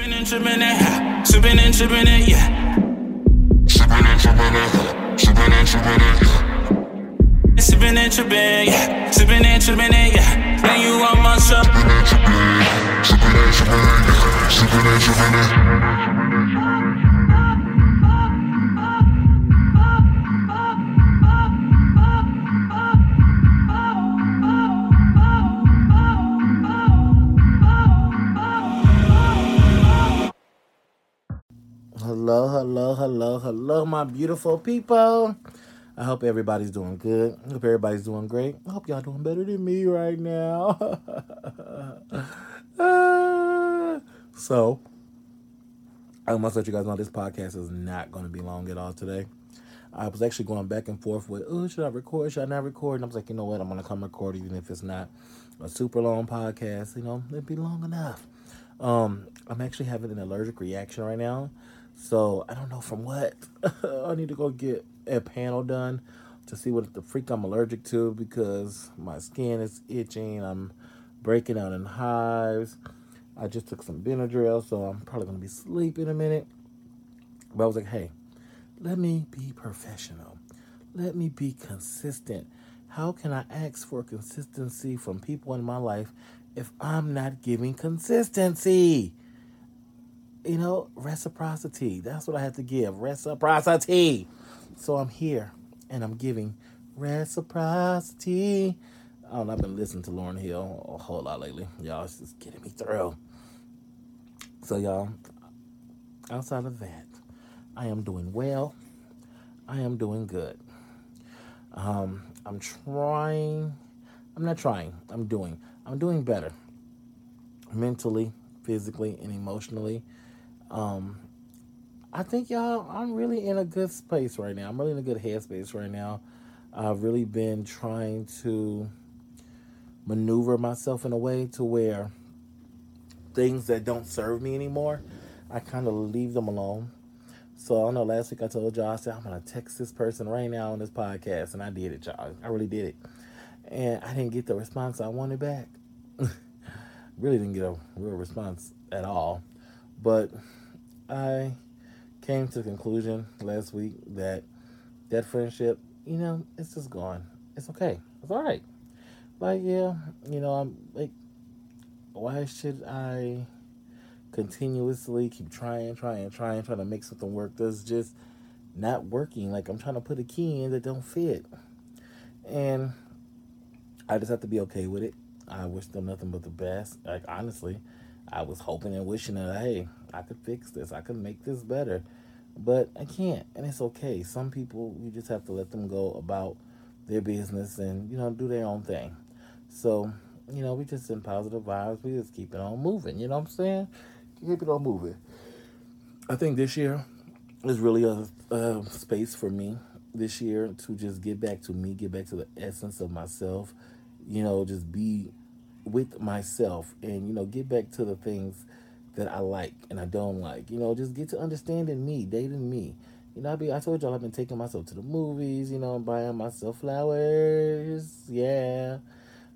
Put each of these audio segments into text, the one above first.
Sipping and tripping it, sipping and tripping it, yeah. Sipping and tripping it, sipping and tripping it, yeah. Sipping and tripping, yeah. Sipping and tripping it, yeah. Then you want my shop. Sipping and tripping, sipping and tripping, yeah. Sipping and tripping it. Hello, hello, hello, my beautiful people. I hope everybody's doing good. I hope everybody's doing great. I hope y'all doing better than me right now. so, I must let you guys know this podcast is not going to be long at all today. I was actually going back and forth with, oh, should I record? Should I not record? And I was like, you know what? I'm going to come record even if it's not a super long podcast. You know, it'd be long enough. Um, I'm actually having an allergic reaction right now. So I don't know from what. I need to go get a panel done to see what the freak I'm allergic to because my skin is itching. I'm breaking out in hives. I just took some Benadryl, so I'm probably gonna be asleep in a minute. But I was like, hey, let me be professional. Let me be consistent. How can I ask for consistency from people in my life if I'm not giving consistency? You know, reciprocity. That's what I have to give. Reciprocity. So I'm here and I'm giving reciprocity. I don't I've been listening to Lauryn Hill a whole lot lately. Y'all, it's just getting me through. So, y'all, outside of that, I am doing well. I am doing good. Um, I'm trying. I'm not trying. I'm doing. I'm doing better mentally, physically, and emotionally. Um, I think y'all, I'm really in a good space right now. I'm really in a good headspace right now. I've really been trying to maneuver myself in a way to where things that don't serve me anymore, I kind of leave them alone. So I know last week I told y'all I said I'm gonna text this person right now on this podcast, and I did it, y'all. I really did it, and I didn't get the response I wanted back. really didn't get a real response at all, but I came to the conclusion last week that that friendship, you know, it's just gone. It's okay. It's all right. Like, yeah, you know, I'm like, why should I continuously keep trying, trying, trying, trying to make something work that's just not working? Like, I'm trying to put a key in that don't fit. And I just have to be okay with it. I wish them nothing but the best. Like, honestly, I was hoping and wishing that, hey, I could fix this. I could make this better. But I can't. And it's okay. Some people, you just have to let them go about their business and, you know, do their own thing. So, you know, we just send positive vibes. We just keep it on moving. You know what I'm saying? Keep it on moving. I think this year is really a, a space for me this year to just get back to me, get back to the essence of myself, you know, just be with myself and, you know, get back to the things that I like and I don't like. You know, just get to understanding me, dating me. You know, I be I told y'all I've been taking myself to the movies, you know, buying myself flowers, yeah,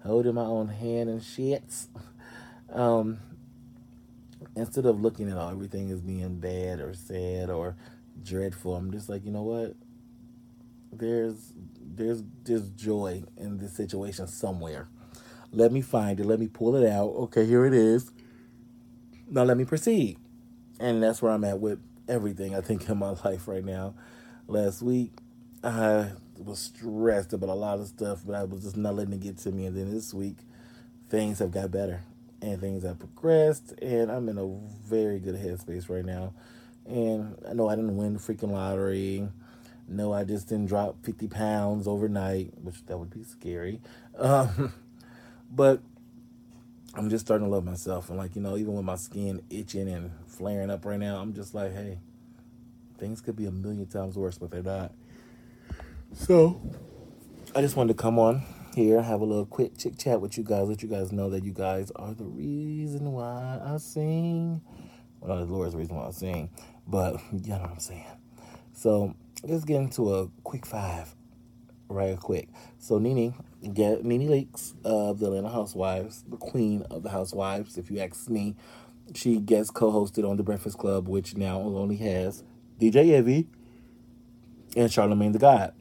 holding my own hand and shit. Um, instead of looking at all everything as being bad or sad or dreadful, I'm just like, you know what? There's there's there's joy in this situation somewhere. Let me find it. Let me pull it out. Okay, here it is now let me proceed. And that's where I'm at with everything I think in my life right now. Last week, I was stressed about a lot of stuff, but I was just not letting it get to me. And then this week, things have got better and things have progressed, and I'm in a very good headspace right now. And I know I didn't win the freaking lottery. No, I just didn't drop 50 pounds overnight, which that would be scary. Um, but I'm just starting to love myself. And like, you know, even with my skin itching and flaring up right now, I'm just like, hey, things could be a million times worse, but they're not. So I just wanted to come on here, have a little quick chit chat with you guys, let you guys know that you guys are the reason why I sing. Well, the Lord's reason why I sing, but you know what I'm saying. So let's get into a quick five right quick. So Nene, get Nene Leakes of uh, the Atlanta Housewives, the queen of the Housewives, if you ask me. she gets co-hosted on the Breakfast Club, which now only has DJ Envy and Charlamagne the God.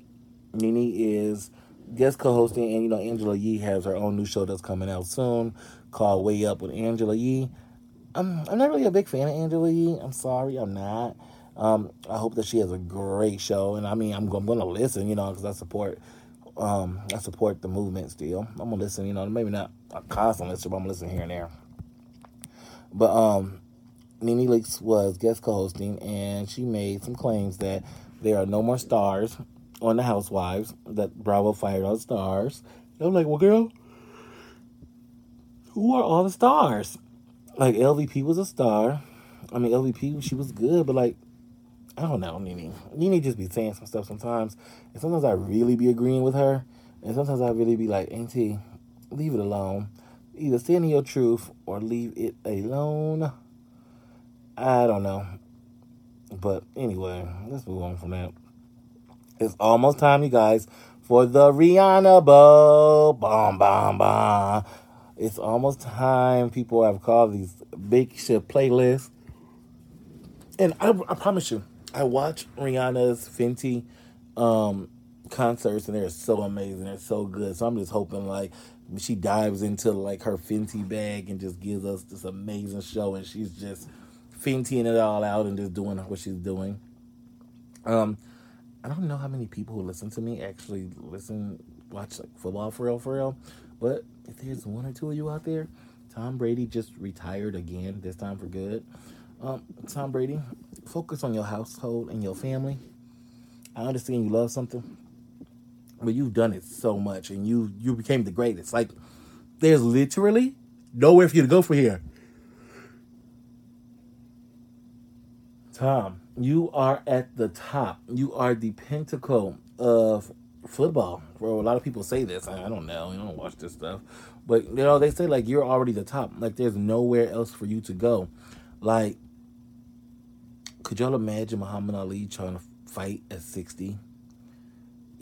Nene is guest co-hosting, and you know Angela Yee has her own new show that's coming out soon called Way Up with Angela Yee. I'm I'm not really a big fan of Angela Yee. I'm sorry, I'm not. Um, I hope that she has a great show, and I mean I'm, I'm going to listen, you know, because I support um, I support the movement still. I'm gonna listen, you know, maybe not a constant listener, but I'm gonna listen here and there. But um, Nene Leakes was guest co-hosting, and she made some claims that there are no more stars on the Housewives. That Bravo fired all the stars. And I'm like, well, girl, who are all the stars? Like LVP was a star. I mean, LVP she was good, but like, I don't know, Nene. Nene just be saying some stuff sometimes, and sometimes I really be agreeing with her, and sometimes I really be like, Auntie, leave it alone. Either stand in your truth or leave it alone. I don't know. But anyway, let's move on from that. It's almost time, you guys, for the Rihanna Bowl. Bomb, bomb, bomb. It's almost time. People have called these big shit playlists. And I, I promise you, I watch Rihanna's Fenty um, concerts, and they're so amazing. They're so good. So I'm just hoping, like, she dives into like her Fenty bag and just gives us this amazing show, and she's just Fentying it all out and just doing what she's doing. Um, I don't know how many people who listen to me actually listen, watch like football for real, for real. But if there's one or two of you out there, Tom Brady just retired again, this time for good. Um, Tom Brady, focus on your household and your family. I understand you love something, but you've done it so much and you you became the greatest. Like there's literally nowhere for you to go from here. Tom, you are at the top. You are the pinnacle of football. Bro, a lot of people say this. I, I don't know. You don't watch this stuff. But, you know, they say, like, you're already the top. Like, there's nowhere else for you to go. Like, could y'all imagine Muhammad Ali trying to fight at 60?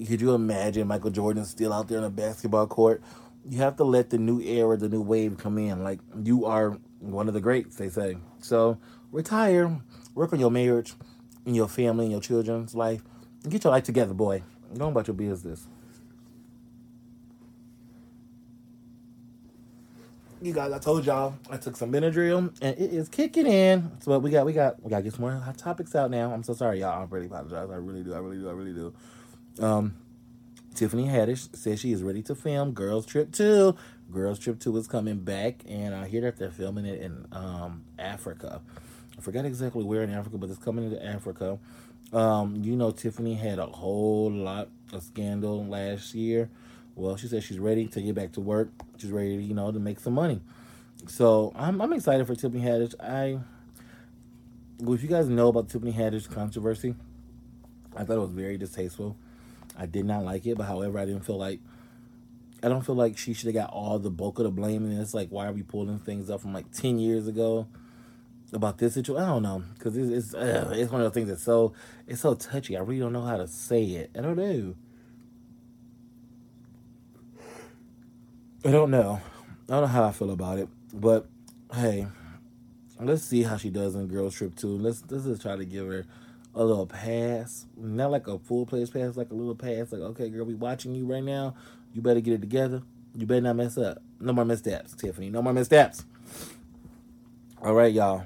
Could you imagine Michael Jordan still out there on a basketball court? You have to let the new era, the new wave come in. Like, you are one of the greats, they say. So, retire Work on your marriage and your family and your children's life. Get your life together, boy. Go about your business. You guys, I told y'all I took some Benadryl and it is kicking in. So we got we got we gotta get some more hot topics out now. I'm so sorry, y'all. I really apologize. I really do. I really do. I really do. Um, Tiffany Haddish says she is ready to film Girls Trip 2. Girls Trip 2 is coming back, and I hear that they're filming it in um, Africa. I forgot exactly where in Africa, but it's coming into Africa. Um, you know, Tiffany had a whole lot of scandal last year. Well, she said she's ready to get back to work. She's ready, you know, to make some money. So I'm, I'm excited for Tiffany Haddish. I, well, if you guys know about Tiffany Haddish controversy, I thought it was very distasteful. I did not like it, but however, I didn't feel like I don't feel like she should have got all the bulk of the blame. And it's like, why are we pulling things up from like ten years ago? about this situation. I don't know because it's it's, uh, it's one of those things that's so it's so touchy. I really don't know how to say it. I don't know. I don't know. I don't know how I feel about it, but hey, let's see how she does in Girls Trip 2. Let's let's just try to give her a little pass, not like a full place pass, like a little pass. Like, okay, girl, we watching you right now. You better get it together. You better not mess up. No more missteps, Tiffany. No more missteps. All right, y'all.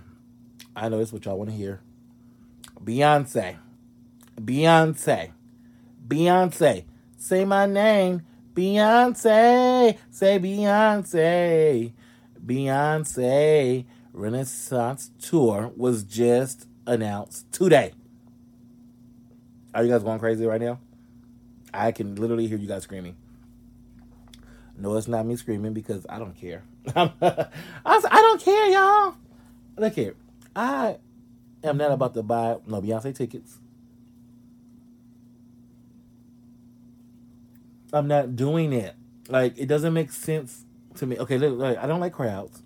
I know it's what y'all want to hear. Beyonce. Beyonce. Beyonce. Say my name. Beyonce. Say Beyonce. Beyonce Renaissance Tour was just announced today. Are you guys going crazy right now? I can literally hear you guys screaming. No, it's not me screaming because I don't care. I don't care, y'all. Look here. I am not about to buy no Beyonce tickets. I'm not doing it. Like it doesn't make sense to me. Okay, look, I don't like crowds,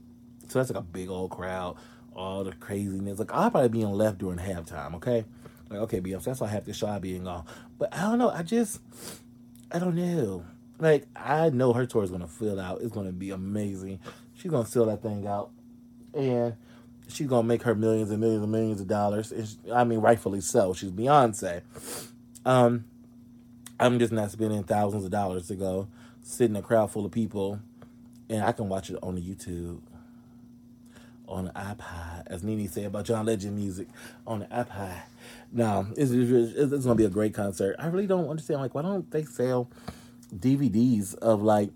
so that's like a big old crowd, all the craziness. Like I'll probably be in left during halftime. Okay, like okay, Beyonce, that's why I have to show being gone. But I don't know. I just I don't know. Like I know her tour is gonna fill out. It's gonna be amazing. She's gonna fill that thing out, and she's gonna make her millions and millions and millions of dollars. She, I mean, rightfully so. She's Beyonce. Um, I'm just not spending thousands of dollars to go sit in a crowd full of people, and I can watch it on the YouTube, on the iPod, as Nene said about John Legend music on the iPod. Now, it's, it's, it's gonna be a great concert. I really don't understand. Like, why don't they sell DVDs of like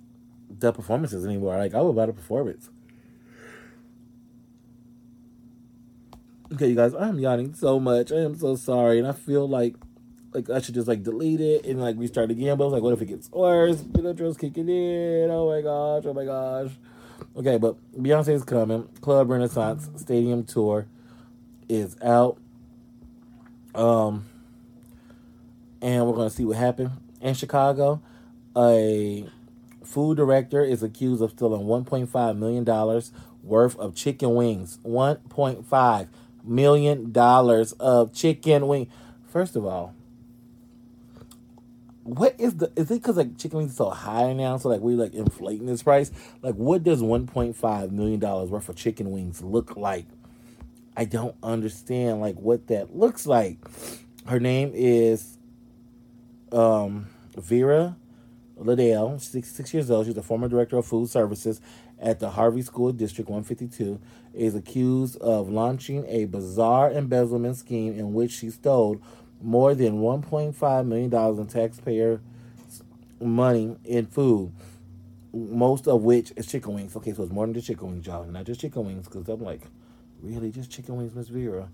the performances anymore? Like, I would buy the performance. Okay, you guys, I'm yawning so much. I am so sorry, and I feel like like I should just like delete it and like restart again. But I was like, what if it gets worse? Benadryl's kicking in. Oh my gosh! Oh my gosh! Okay, but Beyonce's coming. Club Renaissance Stadium tour is out. Um, and we're gonna see what happened in Chicago. A food director is accused of stealing 1.5 million dollars worth of chicken wings. 1.5 million dollars of chicken wing. First of all, what is the is it because like chicken wings so high now so like we like inflating this price? Like what does 1.5 million dollars worth of chicken wings look like? I don't understand like what that looks like. Her name is um vera liddell. Six, six years old. She's a former director of food services at the harvey school district 152 is accused of launching a bizarre embezzlement scheme in which she stole more than $1.5 million in taxpayer money in food, most of which is chicken wings. Okay, so it's more than just chicken wings, y'all. Not just chicken wings, because I'm like, really? Just chicken wings, Miss Vera?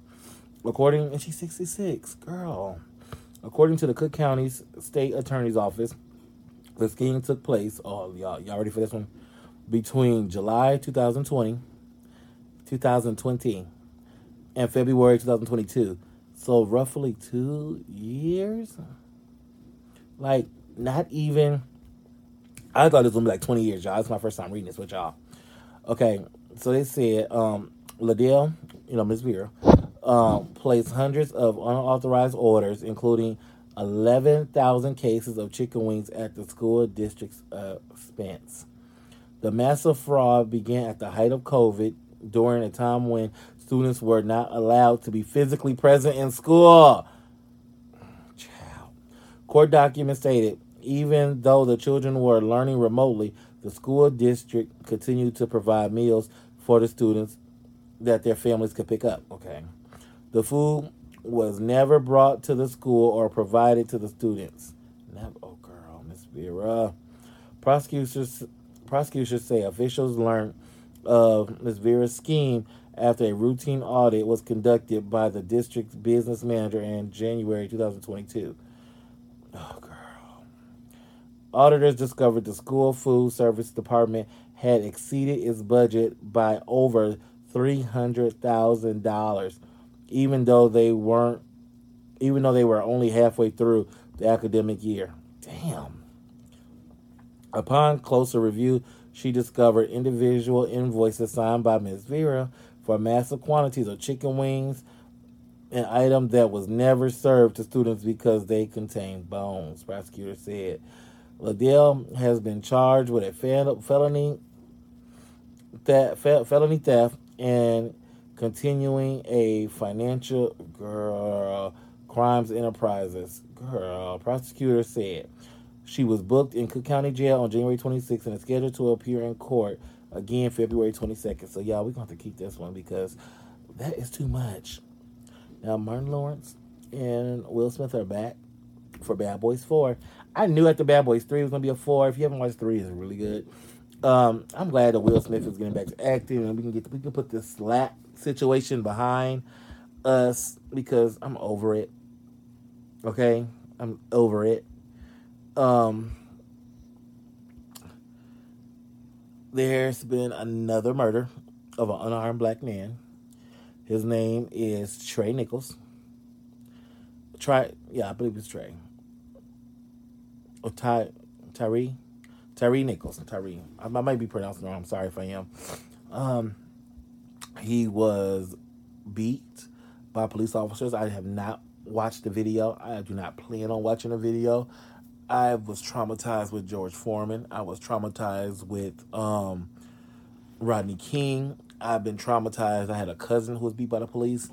According, and she's 66, girl. According to the Cook County's state attorney's office, the scheme took place, oh, y'all, y'all ready for this one? Between July 2020, 2020, and February 2022 so roughly two years. Like not even. I thought it was gonna be like twenty years, y'all. It's my first time reading this with y'all. Okay, so they said um, Liddell, you know Miss Vera, um, placed hundreds of unauthorized orders, including eleven thousand cases of chicken wings at the school district's expense. The massive fraud began at the height of COVID during a time when students were not allowed to be physically present in school. Child. Court documents stated even though the children were learning remotely, the school district continued to provide meals for the students that their families could pick up. Okay. The food was never brought to the school or provided to the students. Never, oh, girl, Miss Vera. Prosecutors, prosecutors say officials learned of Ms. Vera's scheme after a routine audit was conducted by the district's business manager in January 2022. Oh, girl. Auditors discovered the school food service department had exceeded its budget by over $300,000 even though they weren't even though they were only halfway through the academic year. Damn. Upon closer review, she discovered individual invoices signed by Ms. Vera for massive quantities of chicken wings, an item that was never served to students because they contained bones, prosecutor said. Liddell has been charged with a felony theft, felony theft and continuing a financial girl crimes enterprises. Girl, prosecutor said she was booked in Cook County Jail on January 26th and is scheduled to appear in court again February 22nd. So, y'all, we're going to have to keep this one because that is too much. Now, Martin Lawrence and Will Smith are back for Bad Boys 4. I knew after Bad Boys 3 was going to be a 4. If you haven't watched 3, it's really good. Um, I'm glad that Will Smith is getting back to acting and we can get we can put this slap situation behind us because I'm over it. Okay? I'm over it. Um there's been another murder of an unarmed black man. His name is Trey Nichols. Try, yeah, I believe it's Trey. Or Ty, Tyree, Tyree Nichols. Tyree. I, I might be pronouncing wrong. I'm sorry if I am. Um, he was beat by police officers. I have not watched the video. I do not plan on watching the video. I was traumatized with George Foreman. I was traumatized with um, Rodney King. I've been traumatized. I had a cousin who was beat by the police,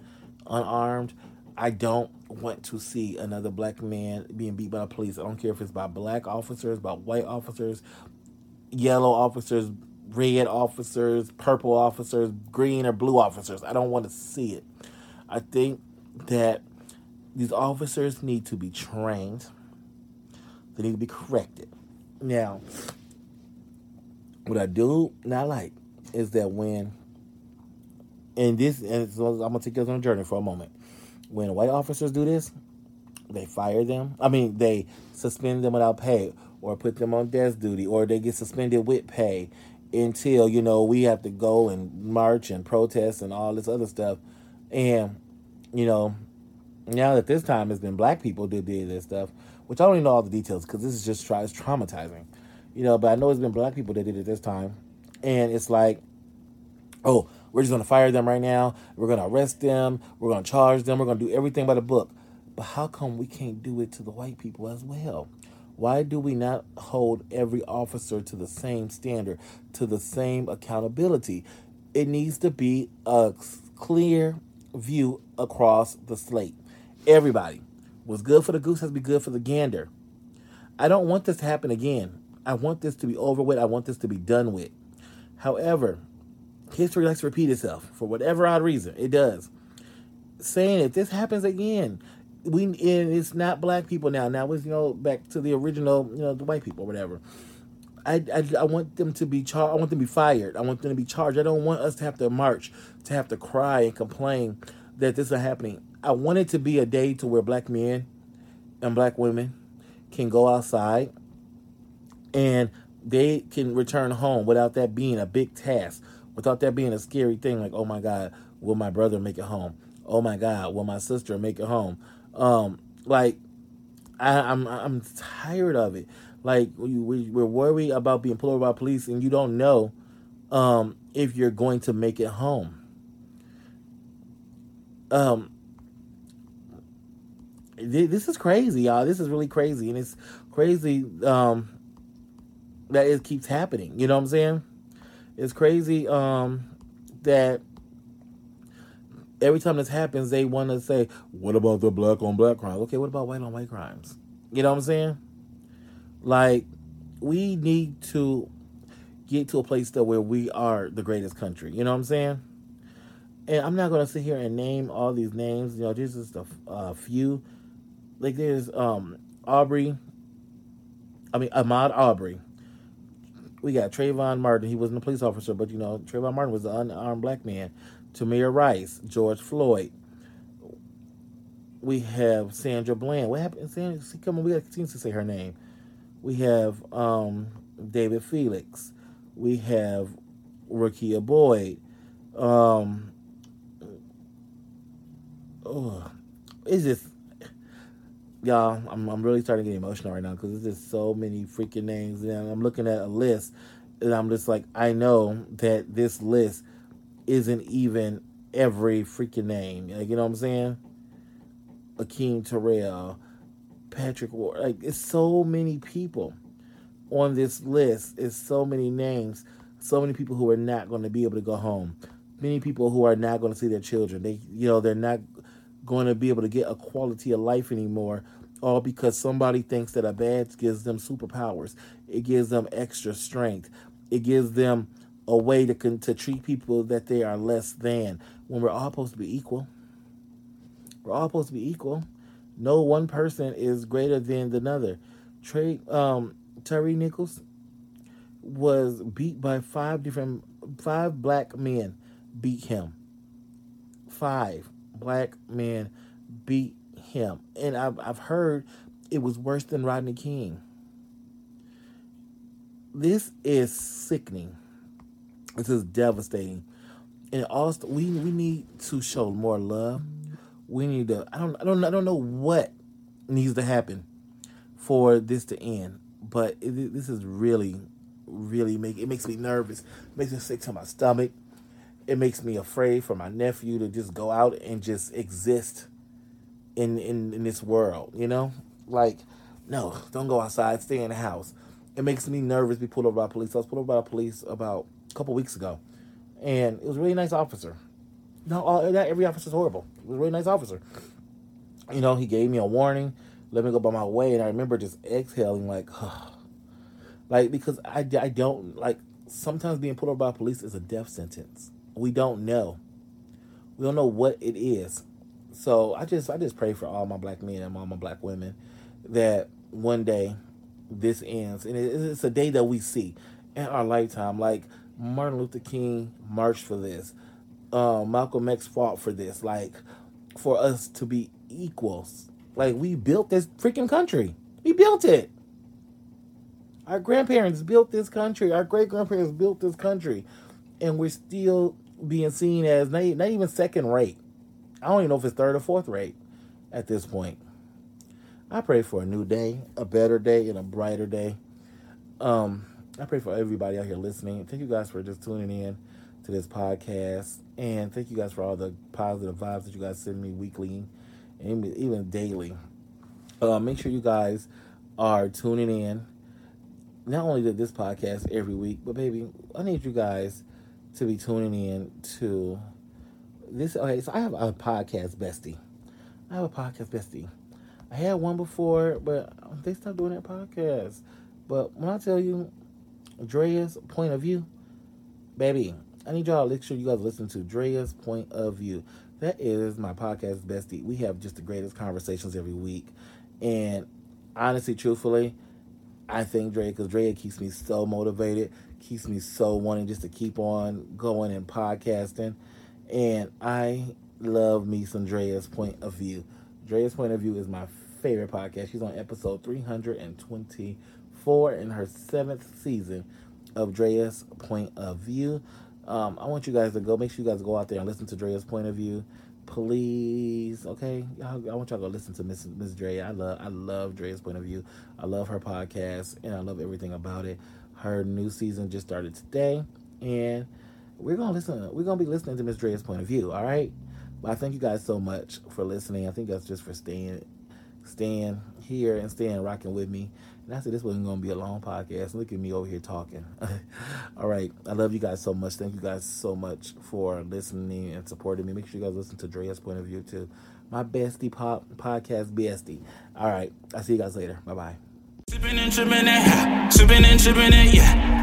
unarmed. I don't want to see another black man being beat by the police. I don't care if it's by black officers, by white officers, yellow officers, red officers, purple officers, green or blue officers. I don't want to see it. I think that these officers need to be trained. They need to be corrected. Now, what I do not like is that when, and this, and so I'm gonna take you on a journey for a moment. When white officers do this, they fire them. I mean, they suspend them without pay, or put them on desk duty, or they get suspended with pay until you know we have to go and march and protest and all this other stuff. And you know, now that this time it's been black people that did this stuff, which I don't even know all the details because this is just try it's traumatizing, you know. But I know it's been black people that did it this time, and it's like, oh, we're just gonna fire them right now. We're gonna arrest them. We're gonna charge them. We're gonna do everything by the book. But how come we can't do it to the white people as well? Why do we not hold every officer to the same standard, to the same accountability? It needs to be a clear view across the slate. Everybody. What's good for the goose has to be good for the gander. I don't want this to happen again. I want this to be over with. I want this to be done with. However, history likes to repeat itself for whatever odd reason. It does. Saying if this happens again, we and it's not black people now. Now it's you know back to the original, you know, the white people or whatever. I, I, I want them to be charged. I want them to be fired. I want them to be charged. I don't want us to have to march, to have to cry and complain that this is happening. I want it to be a day to where black men and black women can go outside and they can return home without that being a big task, without that being a scary thing like, oh my God, will my brother make it home? Oh my God, will my sister make it home? Um, like I, I'm I'm tired of it. Like we, we we're worried about being pulled by police, and you don't know um, if you're going to make it home. Um, this is crazy, y'all. This is really crazy, and it's crazy um, that it keeps happening. You know what I'm saying? It's crazy um, that every time this happens, they want to say, "What about the black on black crimes?" Okay, what about white on white crimes? You know what I'm saying? Like, we need to get to a place though where we are the greatest country. You know what I'm saying? And I'm not gonna sit here and name all these names. You know, this is a uh, few. Like there's um Aubrey. I mean Ahmaud Aubrey. We got Trayvon Martin. He wasn't a police officer, but you know Trayvon Martin was an unarmed black man. Tamir Rice, George Floyd. We have Sandra Bland. What happened? Sandra, come on, we got to continue to say her name. We have um, David Felix. We have Rekia Boyd. Um, oh, it's just y'all. I'm I'm really starting to get emotional right now because there's just so many freaking names, and I'm looking at a list, and I'm just like, I know that this list isn't even every freaking name. Like, you know what I'm saying? Akeem Terrell, Patrick Ward. Like, it's so many people on this list. It's so many names. So many people who are not going to be able to go home. Many people who are not going to see their children. They, you know, they're not going to be able to get a quality of life anymore. All because somebody thinks that a badge gives them superpowers. It gives them extra strength. It gives them a way to to treat people that they are less than when we're all supposed to be equal. We're all supposed to be equal. No one person is greater than another. Trey um, Tyre Nichols was beat by five different five black men beat him. Five black man beat him, and I've I've heard it was worse than Rodney King. This is sickening. This is devastating. And also, we we need to show more love. We need to. I don't. I don't. I don't know what needs to happen for this to end. But it, this is really, really make it makes me nervous. It makes me sick to my stomach. It makes me afraid for my nephew to just go out and just exist in in, in this world. You know, like no, don't go outside. Stay in the house. It makes me nervous. to Be pulled over by police. I was pulled over by police about a couple weeks ago. and it was a really nice officer. No, all, not every officer's horrible. It was a really nice officer. You know, he gave me a warning, let me go by my way, and I remember just exhaling like, like because I, I don't like sometimes being pulled over by police is a death sentence. We don't know. We don't know what it is. So I just I just pray for all my black men and all my black women that one day this ends, and it's a day that we see in our lifetime. Like Martin Luther King marched for this. Um, Malcolm X fought for this. Like for us to be equals. Like we built this freaking country. We built it. Our grandparents built this country. Our great grandparents built this country, and we're still being seen as not, not even second rate. I don't even know if it's third or fourth rate at this point. I pray for a new day, a better day, and a brighter day. Um, I pray for everybody out here listening. Thank you guys for just tuning in to this podcast, and thank you guys for all the positive vibes that you guys send me weekly and even daily. Uh, make sure you guys are tuning in. Not only to this podcast every week, but baby, I need you guys to be tuning in to this. Okay, so I have a podcast bestie. I have a podcast bestie. I had one before, but they stopped doing that podcast. But when I tell you, Drea's point of view, baby, I need y'all to make sure you guys listen to Drea's point of view. That is my podcast bestie. We have just the greatest conversations every week. And honestly, truthfully, I think Drea, because Drea keeps me so motivated, keeps me so wanting just to keep on going and podcasting. And I love me some Drea's point of view. Drea's Point of View is my favorite podcast. She's on episode 324 in her seventh season of Drea's Point of View. Um, I want you guys to go. Make sure you guys go out there and listen to Drea's Point of View. Please, okay. I want y'all to go listen to Miss Miss Drea. I love I love Drea's Point of View. I love her podcast and I love everything about it. Her new season just started today, and we're gonna listen. We're gonna be listening to Miss Drea's Point of View. All right. But I thank you guys so much for listening. I think that's just for staying, staying here and staying rocking with me. And I said this wasn't to be a long podcast. Look at me over here talking. All right. I love you guys so much. Thank you guys so much for listening and supporting me. Make sure you guys listen to Drea's point of view too. My bestie pop podcast bestie. All right. I'll see you guys later. Bye bye. Sipping and tripping it, sipping and tripping it, yeah.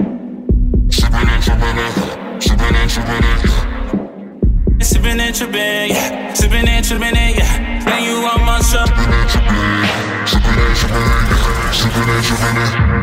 Sipping and tripping it, sipping and tripping it, yeah. Sipping and tripping, yeah. Sipping and tripping, yeah. Now you on my shop. Sipping and tripping, sipping and tripping, sipping and tripping.